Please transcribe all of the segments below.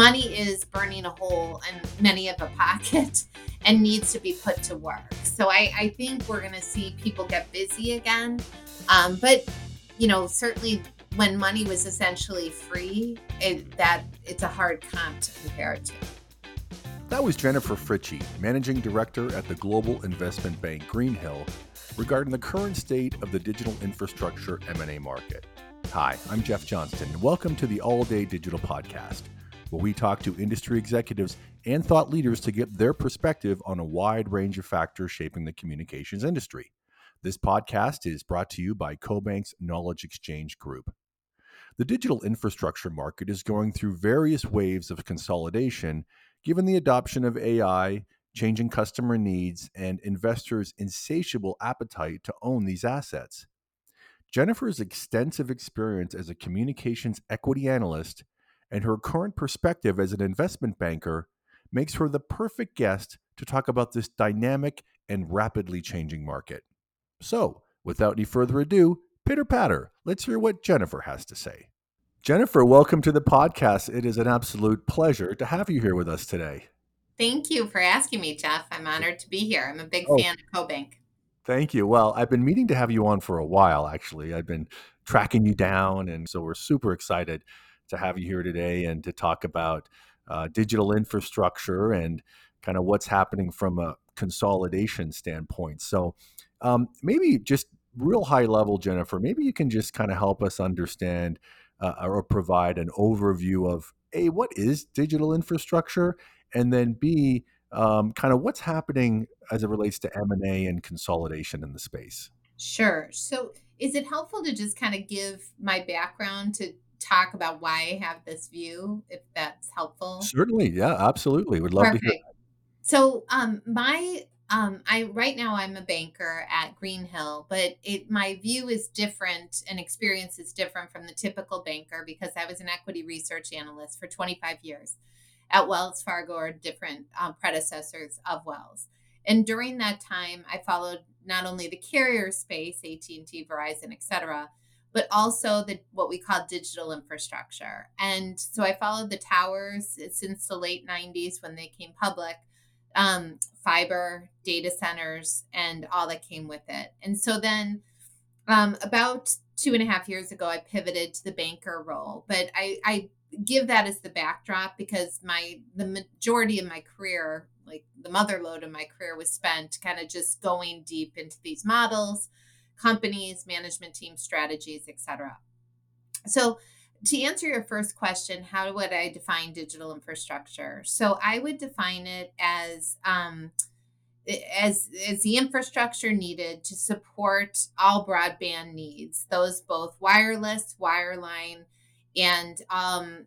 money is burning a hole in many of a pocket and needs to be put to work. So I, I think we're going to see people get busy again. Um, but, you know, certainly when money was essentially free, it, that it's a hard comp to compare it to. That was Jennifer Fritzsche, Managing Director at the global investment bank Greenhill, regarding the current state of the digital infrastructure M&A market. Hi, I'm Jeff Johnston, and welcome to the All Day Digital Podcast where we talk to industry executives and thought leaders to get their perspective on a wide range of factors shaping the communications industry. This podcast is brought to you by CoBank's Knowledge Exchange Group. The digital infrastructure market is going through various waves of consolidation given the adoption of AI, changing customer needs, and investors' insatiable appetite to own these assets. Jennifer's extensive experience as a communications equity analyst and her current perspective as an investment banker makes her the perfect guest to talk about this dynamic and rapidly changing market. So, without any further ado, pitter patter, let's hear what Jennifer has to say. Jennifer, welcome to the podcast. It is an absolute pleasure to have you here with us today. Thank you for asking me, Jeff. I'm honored to be here. I'm a big oh, fan of CoBank. Thank you. Well, I've been meaning to have you on for a while, actually. I've been tracking you down, and so we're super excited to have you here today and to talk about uh, digital infrastructure and kind of what's happening from a consolidation standpoint. So, um, maybe just real high level, Jennifer, maybe you can just kind of help us understand uh, or provide an overview of A, what is digital infrastructure? And then B, um, kind of what's happening as it relates to M&A and consolidation in the space. Sure. So is it helpful to just kind of give my background to talk about why I have this view, if that's helpful? Certainly. Yeah, absolutely. Would love Perfect. to hear. That. So, um, my um, I right now I'm a banker at Greenhill, but it my view is different and experience is different from the typical banker because I was an equity research analyst for 25 years at Wells Fargo or different um, predecessors of Wells. And during that time, I followed not only the carrier space, AT and T, Verizon, et cetera, but also the what we call digital infrastructure. And so I followed the towers since the late 90s when they came public, um, fiber, data centers, and all that came with it. And so then um, about two and a half years ago, I pivoted to the banker role. But I, I give that as the backdrop because my the majority of my career, like the mother load of my career, was spent kind of just going deep into these models companies, management team strategies, etc. So, to answer your first question, how would I define digital infrastructure? So, I would define it as um, as as the infrastructure needed to support all broadband needs, those both wireless, wireline, and um,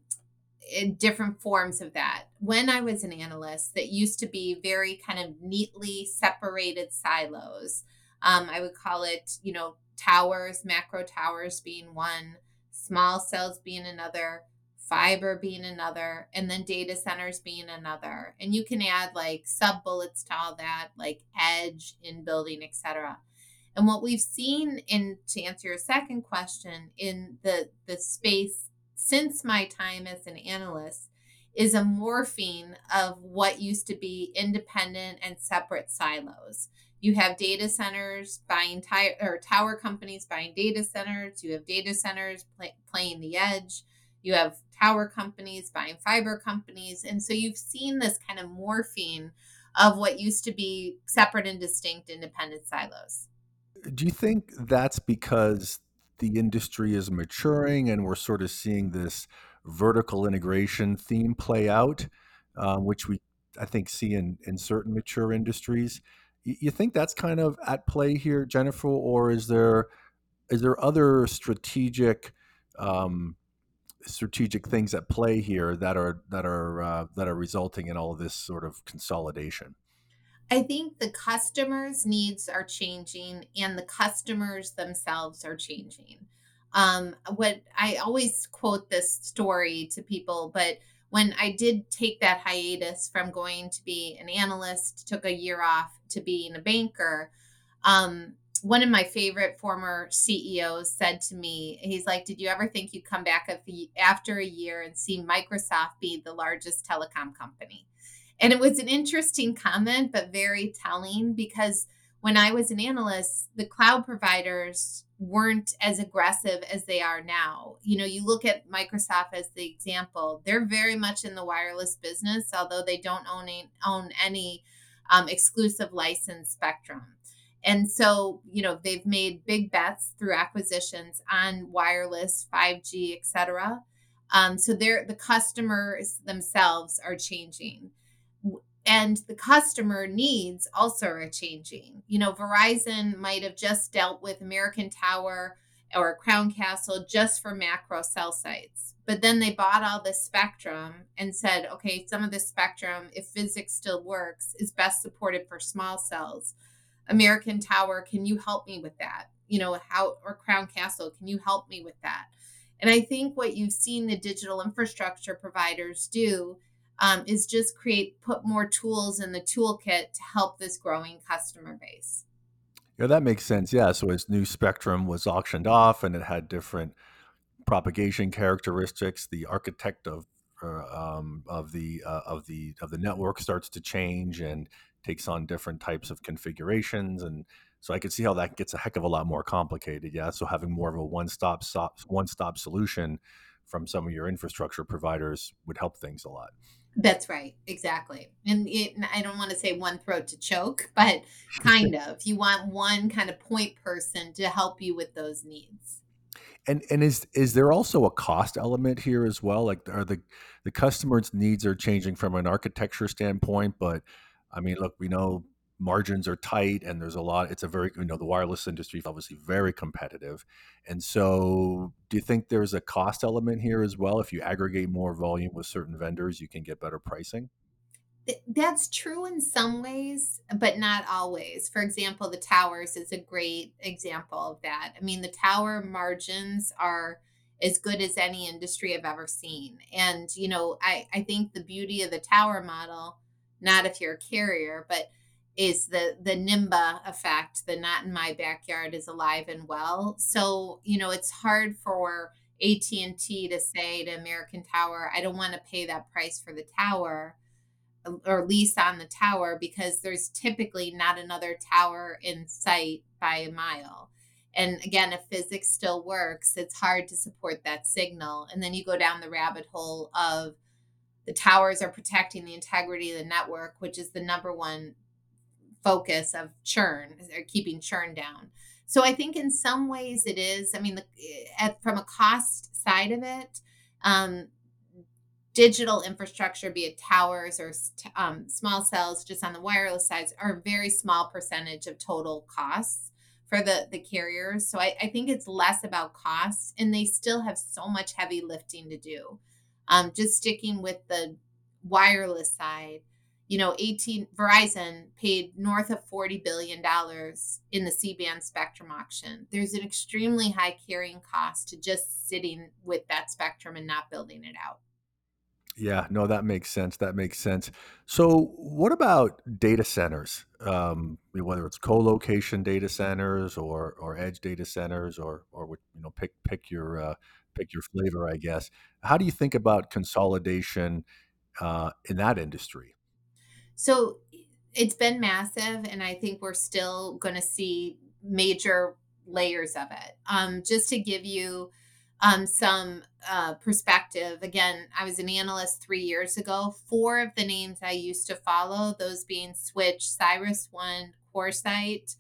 different forms of that. When I was an analyst, that used to be very kind of neatly separated silos. Um, I would call it, you know, towers, macro towers being one, small cells being another, fiber being another, and then data centers being another. And you can add like sub bullets to all that, like edge in building, etc. And what we've seen in to answer your second question in the the space since my time as an analyst is a morphing of what used to be independent and separate silos. You have data centers buying tire or tower companies buying data centers. You have data centers play, playing the edge. You have tower companies buying fiber companies. And so you've seen this kind of morphing of what used to be separate and distinct independent silos. Do you think that's because the industry is maturing and we're sort of seeing this vertical integration theme play out, um, which we I think see in in certain mature industries? You think that's kind of at play here, Jennifer, or is there is there other strategic um, strategic things at play here that are that are uh, that are resulting in all of this sort of consolidation? I think the customers' needs are changing and the customers themselves are changing. Um, what I always quote this story to people, but when I did take that hiatus from going to be an analyst, took a year off to being a banker, um, one of my favorite former CEOs said to me, he's like, Did you ever think you'd come back after a year and see Microsoft be the largest telecom company? And it was an interesting comment, but very telling because when I was an analyst, the cloud providers weren't as aggressive as they are now. You know, you look at Microsoft as the example, they're very much in the wireless business, although they don't own, own any um, exclusive license spectrum. And so, you know, they've made big bets through acquisitions on wireless, 5G, et cetera. Um, so they're the customers themselves are changing and the customer needs also are changing. You know, Verizon might have just dealt with American Tower or Crown Castle just for macro cell sites. But then they bought all the spectrum and said, okay, some of the spectrum, if physics still works, is best supported for small cells. American Tower, can you help me with that? You know, how or Crown Castle, can you help me with that? And I think what you've seen the digital infrastructure providers do um, is just create put more tools in the toolkit to help this growing customer base. Yeah, that makes sense. Yeah, so as new spectrum was auctioned off and it had different propagation characteristics, the architect of uh, um, of the uh, of the of the network starts to change and takes on different types of configurations and so I could see how that gets a heck of a lot more complicated. Yeah, so having more of a one stop one stop solution from some of your infrastructure providers would help things a lot. That's right, exactly. And it, I don't want to say one throat to choke, but kind of. You want one kind of point person to help you with those needs. And and is is there also a cost element here as well? Like are the the customers' needs are changing from an architecture standpoint, but I mean, look, we know margins are tight and there's a lot it's a very you know the wireless industry is obviously very competitive. And so do you think there's a cost element here as well? If you aggregate more volume with certain vendors you can get better pricing? That's true in some ways but not always. For example the towers is a great example of that. I mean the tower margins are as good as any industry i've ever seen. And you know i i think the beauty of the tower model not if you're a carrier but is the the NIMBY effect, the not in my backyard is alive and well. So, you know, it's hard for AT&T to say to American Tower, I don't want to pay that price for the tower uh, or lease on the tower because there's typically not another tower in sight by a mile. And again, if physics still works, it's hard to support that signal. And then you go down the rabbit hole of the towers are protecting the integrity of the network, which is the number one focus of churn or keeping churn down. So I think in some ways it is. I mean, the, eh, at, from a cost side of it, um, digital infrastructure, be it towers or um, small cells, just on the wireless sides, are a very small percentage of total costs for the the carriers. So I, I think it's less about costs, and they still have so much heavy lifting to do. Um, just sticking with the wireless side you know, AT&T Verizon paid north of 40 billion dollars in the C-band spectrum auction. There's an extremely high carrying cost to just sitting with that spectrum and not building it out. Yeah, no, that makes sense. That makes sense. So, what about data centers? Um, whether it's co-location data centers or or edge data centers, or or you know, pick pick your uh, pick your flavor, I guess. How do you think about consolidation uh, in that industry? So it's been massive, and I think we're still going to see major layers of it. Um, just to give you um, some uh, perspective, again, I was an analyst three years ago. Four of the names I used to follow, those being Switch, CyrusOne, CoreSite,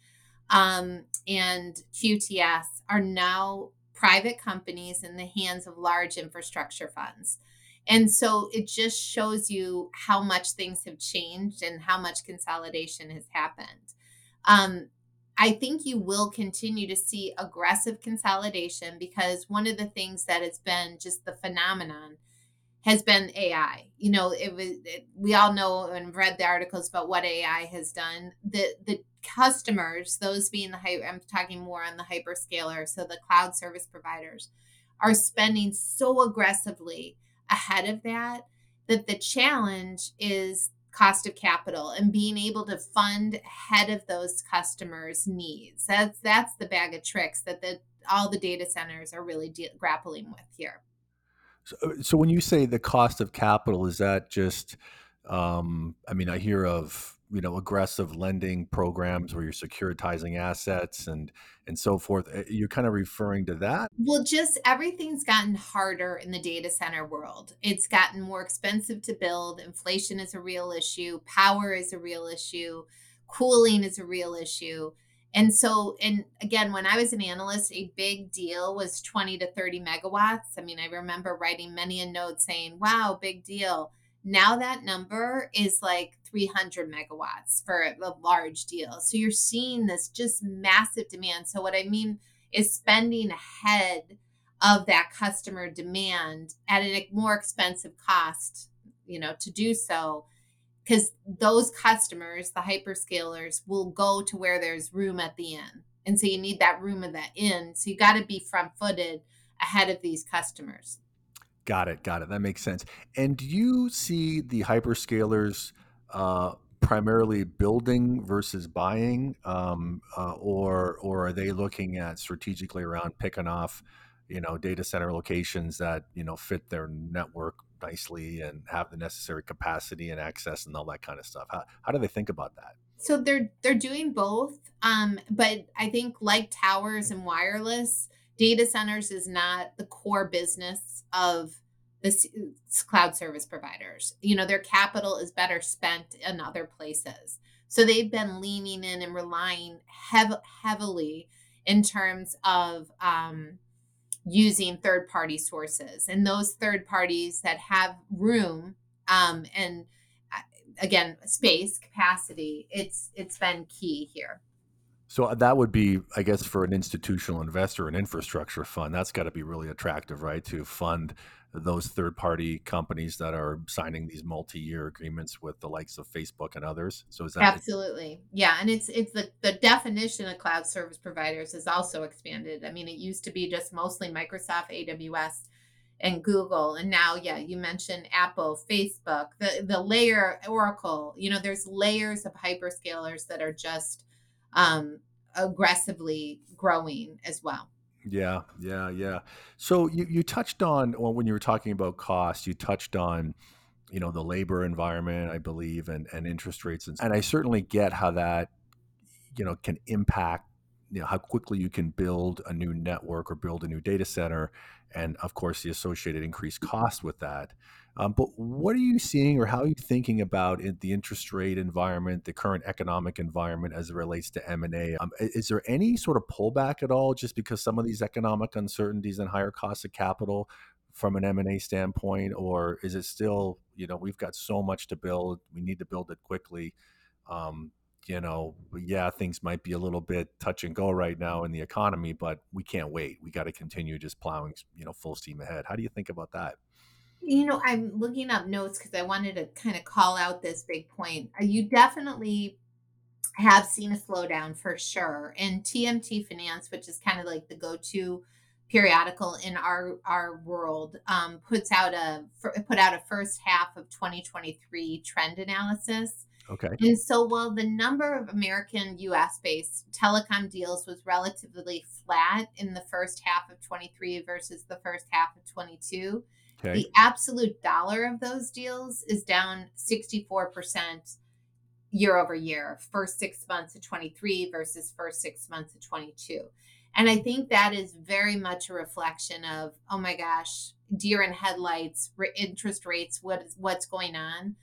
um, and QTS, are now private companies in the hands of large infrastructure funds. And so it just shows you how much things have changed and how much consolidation has happened. Um, I think you will continue to see aggressive consolidation because one of the things that has been just the phenomenon has been AI. You know, it was it, we all know and read the articles about what AI has done. The the customers, those being the I'm talking more on the hyperscaler, so the cloud service providers, are spending so aggressively ahead of that that the challenge is cost of capital and being able to fund ahead of those customers needs. That's that's the bag of tricks that the all the data centers are really de- grappling with here. So, uh, so when you say the cost of capital is that just um, i mean i hear of you know aggressive lending programs where you're securitizing assets and and so forth uh, you're kind of referring to that? Well just everything's gotten harder in the data center world. It's gotten more expensive to build inflation is a real issue power is a real issue cooling is a real issue. And so and again when i was an analyst a big deal was 20 to 30 megawatts. I mean i remember writing many a note saying wow big deal. Now that number is like 300 megawatts for a large deal. So you're seeing this just massive demand. So what I mean is spending ahead of that customer demand at a more expensive cost, you know, to do so because those customers, the hyperscalers, will go to where there's room at the end. And so you need that room at that end. So you got to be front footed ahead of these customers. Got it. Got it. That makes sense. And do you see the hyperscalers uh, primarily building versus buying, um, uh, or or are they looking at strategically around picking off, you know, data center locations that you know fit their network nicely and have the necessary capacity and access and all that kind of stuff? How how do they think about that? So they're they're doing both, um, but I think like towers and wireless data centers is not the core business of the cloud service providers. You know, their capital is better spent in other places. So they've been leaning in and relying hev- heavily in terms of um, using third party sources and those third parties that have room um, and uh, again space capacity it's it's been key here so uh, that would be, I guess, for an institutional investor, an infrastructure fund. That's got to be really attractive, right? To fund those third-party companies that are signing these multi-year agreements with the likes of Facebook and others. So is that absolutely, yeah? And it's it's the the definition of cloud service providers has also expanded. I mean, it used to be just mostly Microsoft, AWS, and Google, and now, yeah, you mentioned Apple, Facebook, the the layer Oracle. You know, there's layers of hyperscalers that are just um, aggressively growing as well. Yeah, yeah, yeah. So you, you touched on well, when you were talking about cost, you touched on you know the labor environment, I believe, and and interest rates, and, and I certainly get how that you know can impact you know how quickly you can build a new network or build a new data center, and of course the associated increased cost with that. Um, but what are you seeing, or how are you thinking about it, the interest rate environment, the current economic environment as it relates to M and A? Um, is there any sort of pullback at all, just because some of these economic uncertainties and higher costs of capital from an M and A standpoint, or is it still, you know, we've got so much to build, we need to build it quickly? Um, you know, yeah, things might be a little bit touch and go right now in the economy, but we can't wait. We got to continue just plowing, you know, full steam ahead. How do you think about that? You know, I'm looking up notes because I wanted to kind of call out this big point. Uh, you definitely have seen a slowdown for sure. And TMT Finance, which is kind of like the go-to periodical in our our world, um, puts out a put out a first half of 2023 trend analysis. Okay. And so while the number of American US based telecom deals was relatively flat in the first half of 23 versus the first half of 22, Okay. The absolute dollar of those deals is down 64% year over year, first six months of 23 versus first six months of 22. And I think that is very much a reflection of, oh my gosh, deer in headlights, interest rates, what is what's going on.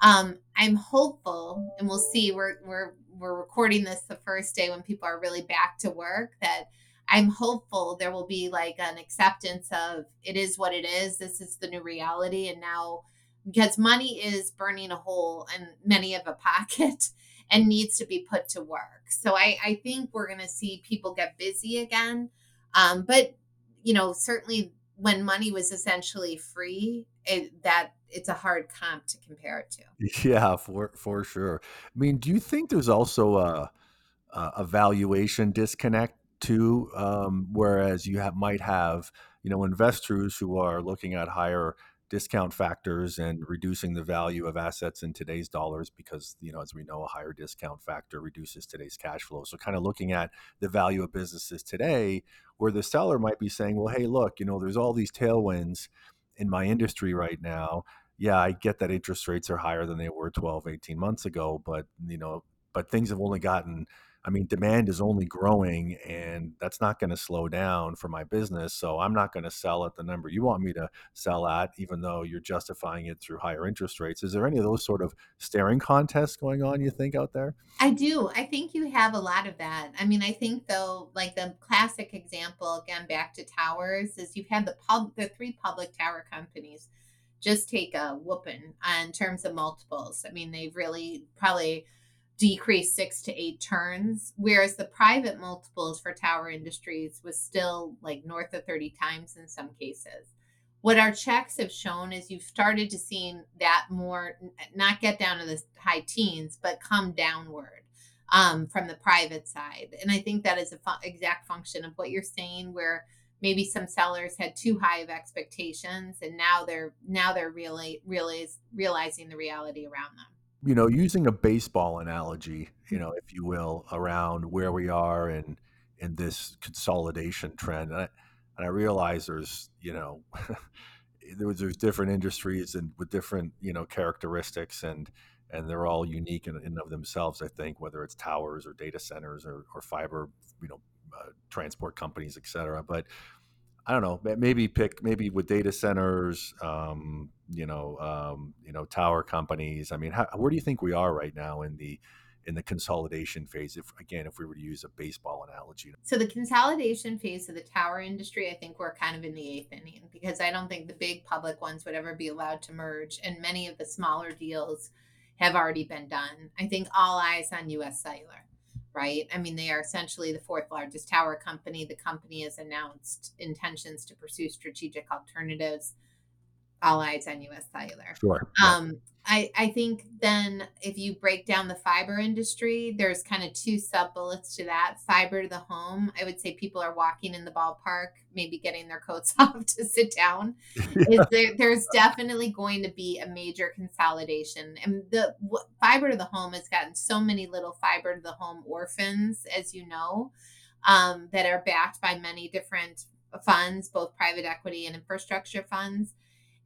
Um, I'm hopeful, and we'll see. We're we're we're recording this the first day when people are really back to work. That I'm hopeful there will be like an acceptance of it is what it is. This is the new reality. And now, because money is burning a hole in many of a pocket and needs to be put to work. So I, I think we're going to see people get busy again. Um, but, you know, certainly when money was essentially free, it, that it's a hard comp to compare it to. Yeah, for for sure. I mean, do you think there's also a a valuation disconnect too. Um, whereas you have might have you know investors who are looking at higher discount factors and reducing the value of assets in today's dollars because you know as we know a higher discount factor reduces today's cash flow so kind of looking at the value of businesses today where the seller might be saying well hey look you know there's all these tailwinds in my industry right now yeah i get that interest rates are higher than they were 12 18 months ago but you know but things have only gotten I mean, demand is only growing and that's not going to slow down for my business. So I'm not going to sell at the number you want me to sell at, even though you're justifying it through higher interest rates. Is there any of those sort of staring contests going on, you think, out there? I do. I think you have a lot of that. I mean, I think though, like the classic example, again, back to towers, is you've had the pub, the three public tower companies just take a whooping in terms of multiples. I mean, they've really probably decrease six to eight turns, whereas the private multiples for tower industries was still like north of 30 times in some cases. What our checks have shown is you've started to see that more, not get down to the high teens, but come downward um, from the private side. And I think that is a fu- exact function of what you're saying, where maybe some sellers had too high of expectations, and now they're now they're really really realizing the reality around them you know, using a baseball analogy, you know, if you will, around where we are in in this consolidation trend, and I, and I realize there's, you know, there's there's different industries and with different, you know, characteristics, and and they're all unique in, of themselves. I think whether it's towers or data centers or, or fiber, you know, uh, transport companies, et cetera. But I don't know, maybe pick maybe with data centers, um, you know, um, you know, tower companies. I mean, how, where do you think we are right now in the in the consolidation phase? If again, if we were to use a baseball analogy, so the consolidation phase of the tower industry, I think we're kind of in the eighth inning because I don't think the big public ones would ever be allowed to merge, and many of the smaller deals have already been done. I think all eyes on U.S. Cellular right? I mean, they are essentially the fourth largest tower company. The company has announced intentions to pursue strategic alternatives. All eyes on US Cellular. Sure. Um, I, I think then if you break down the fiber industry, there's kind of two sub bullets to that. Fiber to the home, I would say people are walking in the ballpark, maybe getting their coats off to sit down. Yeah. There, there's definitely going to be a major consolidation. And the w- fiber to the home has gotten so many little fiber to the home orphans, as you know, um, that are backed by many different funds, both private equity and infrastructure funds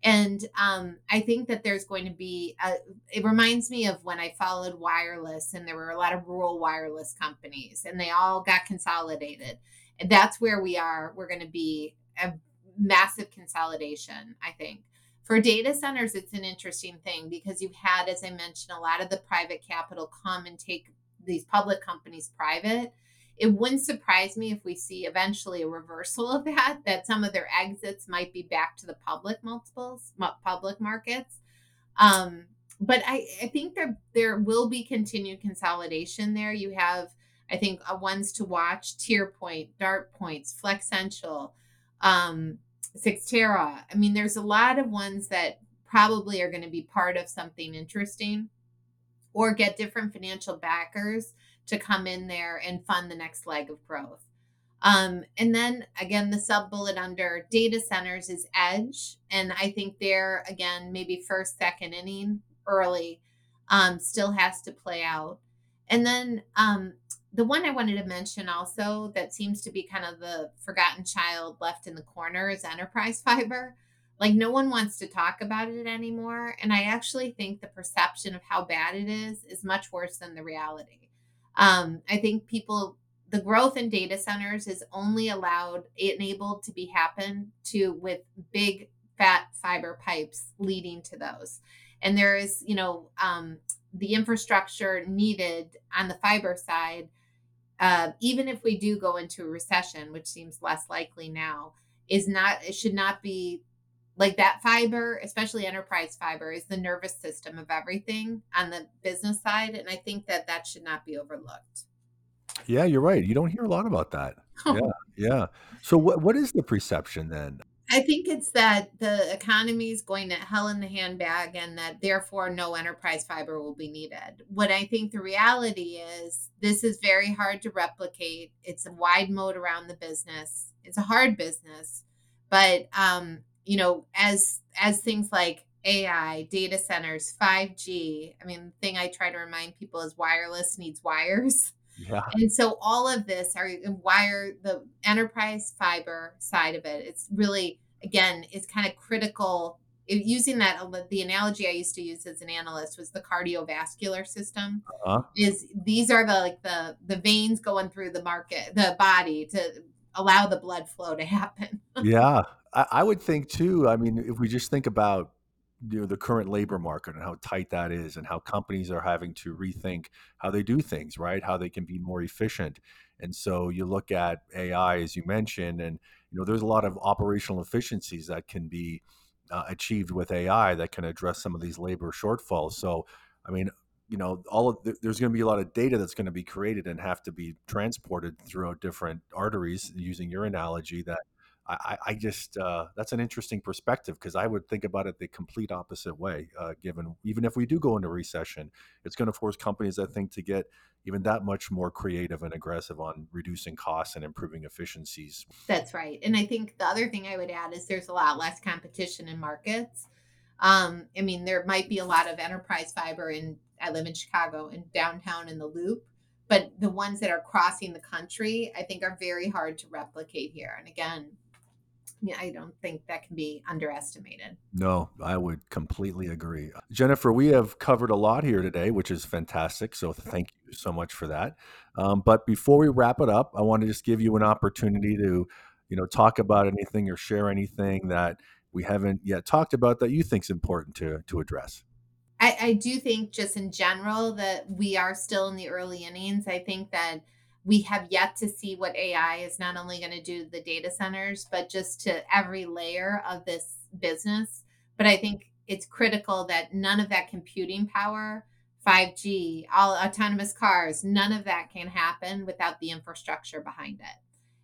and um, I think that there's going to be, a, it reminds me of when I followed wireless and there were a lot of rural wireless companies and they all got consolidated. And that's where we are. We're going to be a massive consolidation, I think. For data centers, it's an interesting thing because you've had, as I mentioned, a lot of the private capital come and take these public companies private it wouldn't surprise me if we see eventually a reversal of that, that some of their exits might be back to the public multiples, public markets. Um, but I, I think there there will be continued consolidation there. You have, I think, uh, ones to watch: TierPoint, DartPoints, Flexential, um, Cyxtera. I mean, there's a lot of ones that probably are going to be part of something interesting, or get different financial backers to come in there and fund the next leg of growth. Um, and then again, the sub bullet under data centers is edge. And I think there, again, maybe first, second inning early um, still has to play out. And then um, the one I wanted to mention also that seems to be kind of the forgotten child left in the corner is enterprise fiber. Like no one wants to talk about it anymore. And I actually think the perception of how bad it is is much worse than the reality. Um, I think people the growth in data centers is only allowed enabled to be happen to with big fat fiber pipes leading to those. And there is you know um, the infrastructure needed on the fiber side uh, even if we do go into a recession which seems less likely now is not it should not be like that fiber especially enterprise fiber is the nervous system of everything on the business side and i think that that should not be overlooked. Yeah you're right you don't hear a lot about that. Yeah yeah. So what, what is the perception then? I think it's that the economy is going to hell in the handbag and that therefore no enterprise fiber will be needed. What i think the reality is this is very hard to replicate. It's a wide moat around the business. It's a hard business but um, you know, as as things like AI, data centers, 5G. I mean, the thing I try to remind people is wireless needs wires. Yeah. And so all of this are wire the enterprise fiber side of it. It's really again, it's kind of critical it, using that the analogy I used to use as an analyst was the cardiovascular system. Uh-huh. Is these are the like the the veins going through the market the body to allow the blood flow to happen. yeah, I, I would think too. I mean, if we just think about you know the current labor market and how tight that is and how companies are having to rethink how they do things right how they can be more efficient and so you look at ai as you mentioned and you know there's a lot of operational efficiencies that can be uh, achieved with ai that can address some of these labor shortfalls so i mean you know all of the, there's going to be a lot of data that's going to be created and have to be transported throughout different arteries using your analogy that I, I just uh, that's an interesting perspective because I would think about it the complete opposite way. Uh, given even if we do go into recession, it's going to force companies, I think, to get even that much more creative and aggressive on reducing costs and improving efficiencies. That's right, and I think the other thing I would add is there's a lot less competition in markets. Um, I mean, there might be a lot of enterprise fiber in. I live in Chicago, in downtown in the Loop, but the ones that are crossing the country, I think, are very hard to replicate here. And again, I don't think that can be underestimated. No, I would completely agree. Jennifer, we have covered a lot here today, which is fantastic. So thank you so much for that. Um, but before we wrap it up, I want to just give you an opportunity to, you know, talk about anything or share anything that we haven't yet talked about that you think is important to to address. I, I do think just in general that we are still in the early innings. I think that we have yet to see what AI is not only going to do the data centers, but just to every layer of this business. But I think it's critical that none of that computing power, 5G, all autonomous cars, none of that can happen without the infrastructure behind it.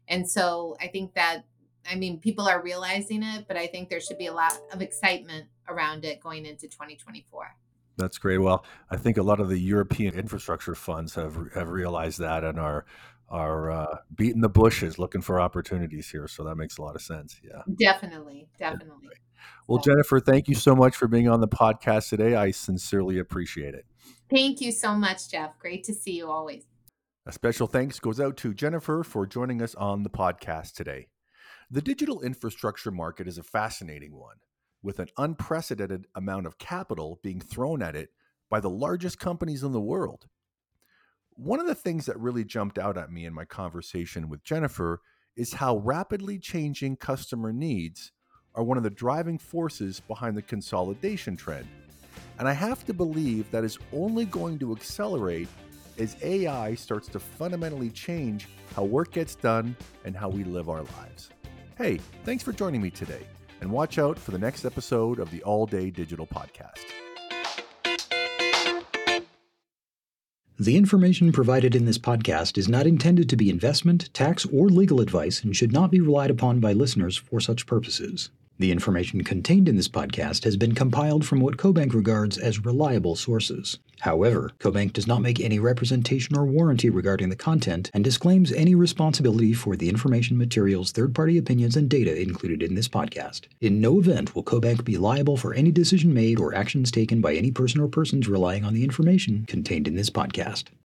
And so I think that, I mean, people are realizing it, but I think there should be a lot of excitement around it going into 2024. That's great. Well, I think a lot of the European infrastructure funds have have realized that and are are uh, beating the bushes, looking for opportunities here. So that makes a lot of sense. Yeah, definitely, definitely. Well, Jennifer, thank you so much for being on the podcast today. I sincerely appreciate it. Thank you so much, Jeff. Great to see you always. A special thanks goes out to Jennifer for joining us on the podcast today. The digital infrastructure market is a fascinating one with an unprecedented amount of capital being thrown at it by the largest companies in the world. One of the things that really jumped out at me in my conversation with Jennifer is how rapidly changing customer needs are one of the driving forces behind the consolidation trend. And I have to believe that is only going to accelerate as AI starts to fundamentally change how work gets done and how we live our lives. Hey, thanks for joining me today and watch out for the next episode of the All Day Digital Podcast. The information provided in this podcast is not intended to be investment, tax, or legal advice and should not be relied upon by listeners for such purposes. The information contained in this podcast has been compiled from what CoBank regards as reliable sources. However, CoBank does not make any representation or warranty regarding the content and disclaims any responsibility for the information, materials, third party opinions, and data included in this podcast. In no event will CoBank be liable for any decision made or actions taken by any person or persons relying on the information contained in this podcast.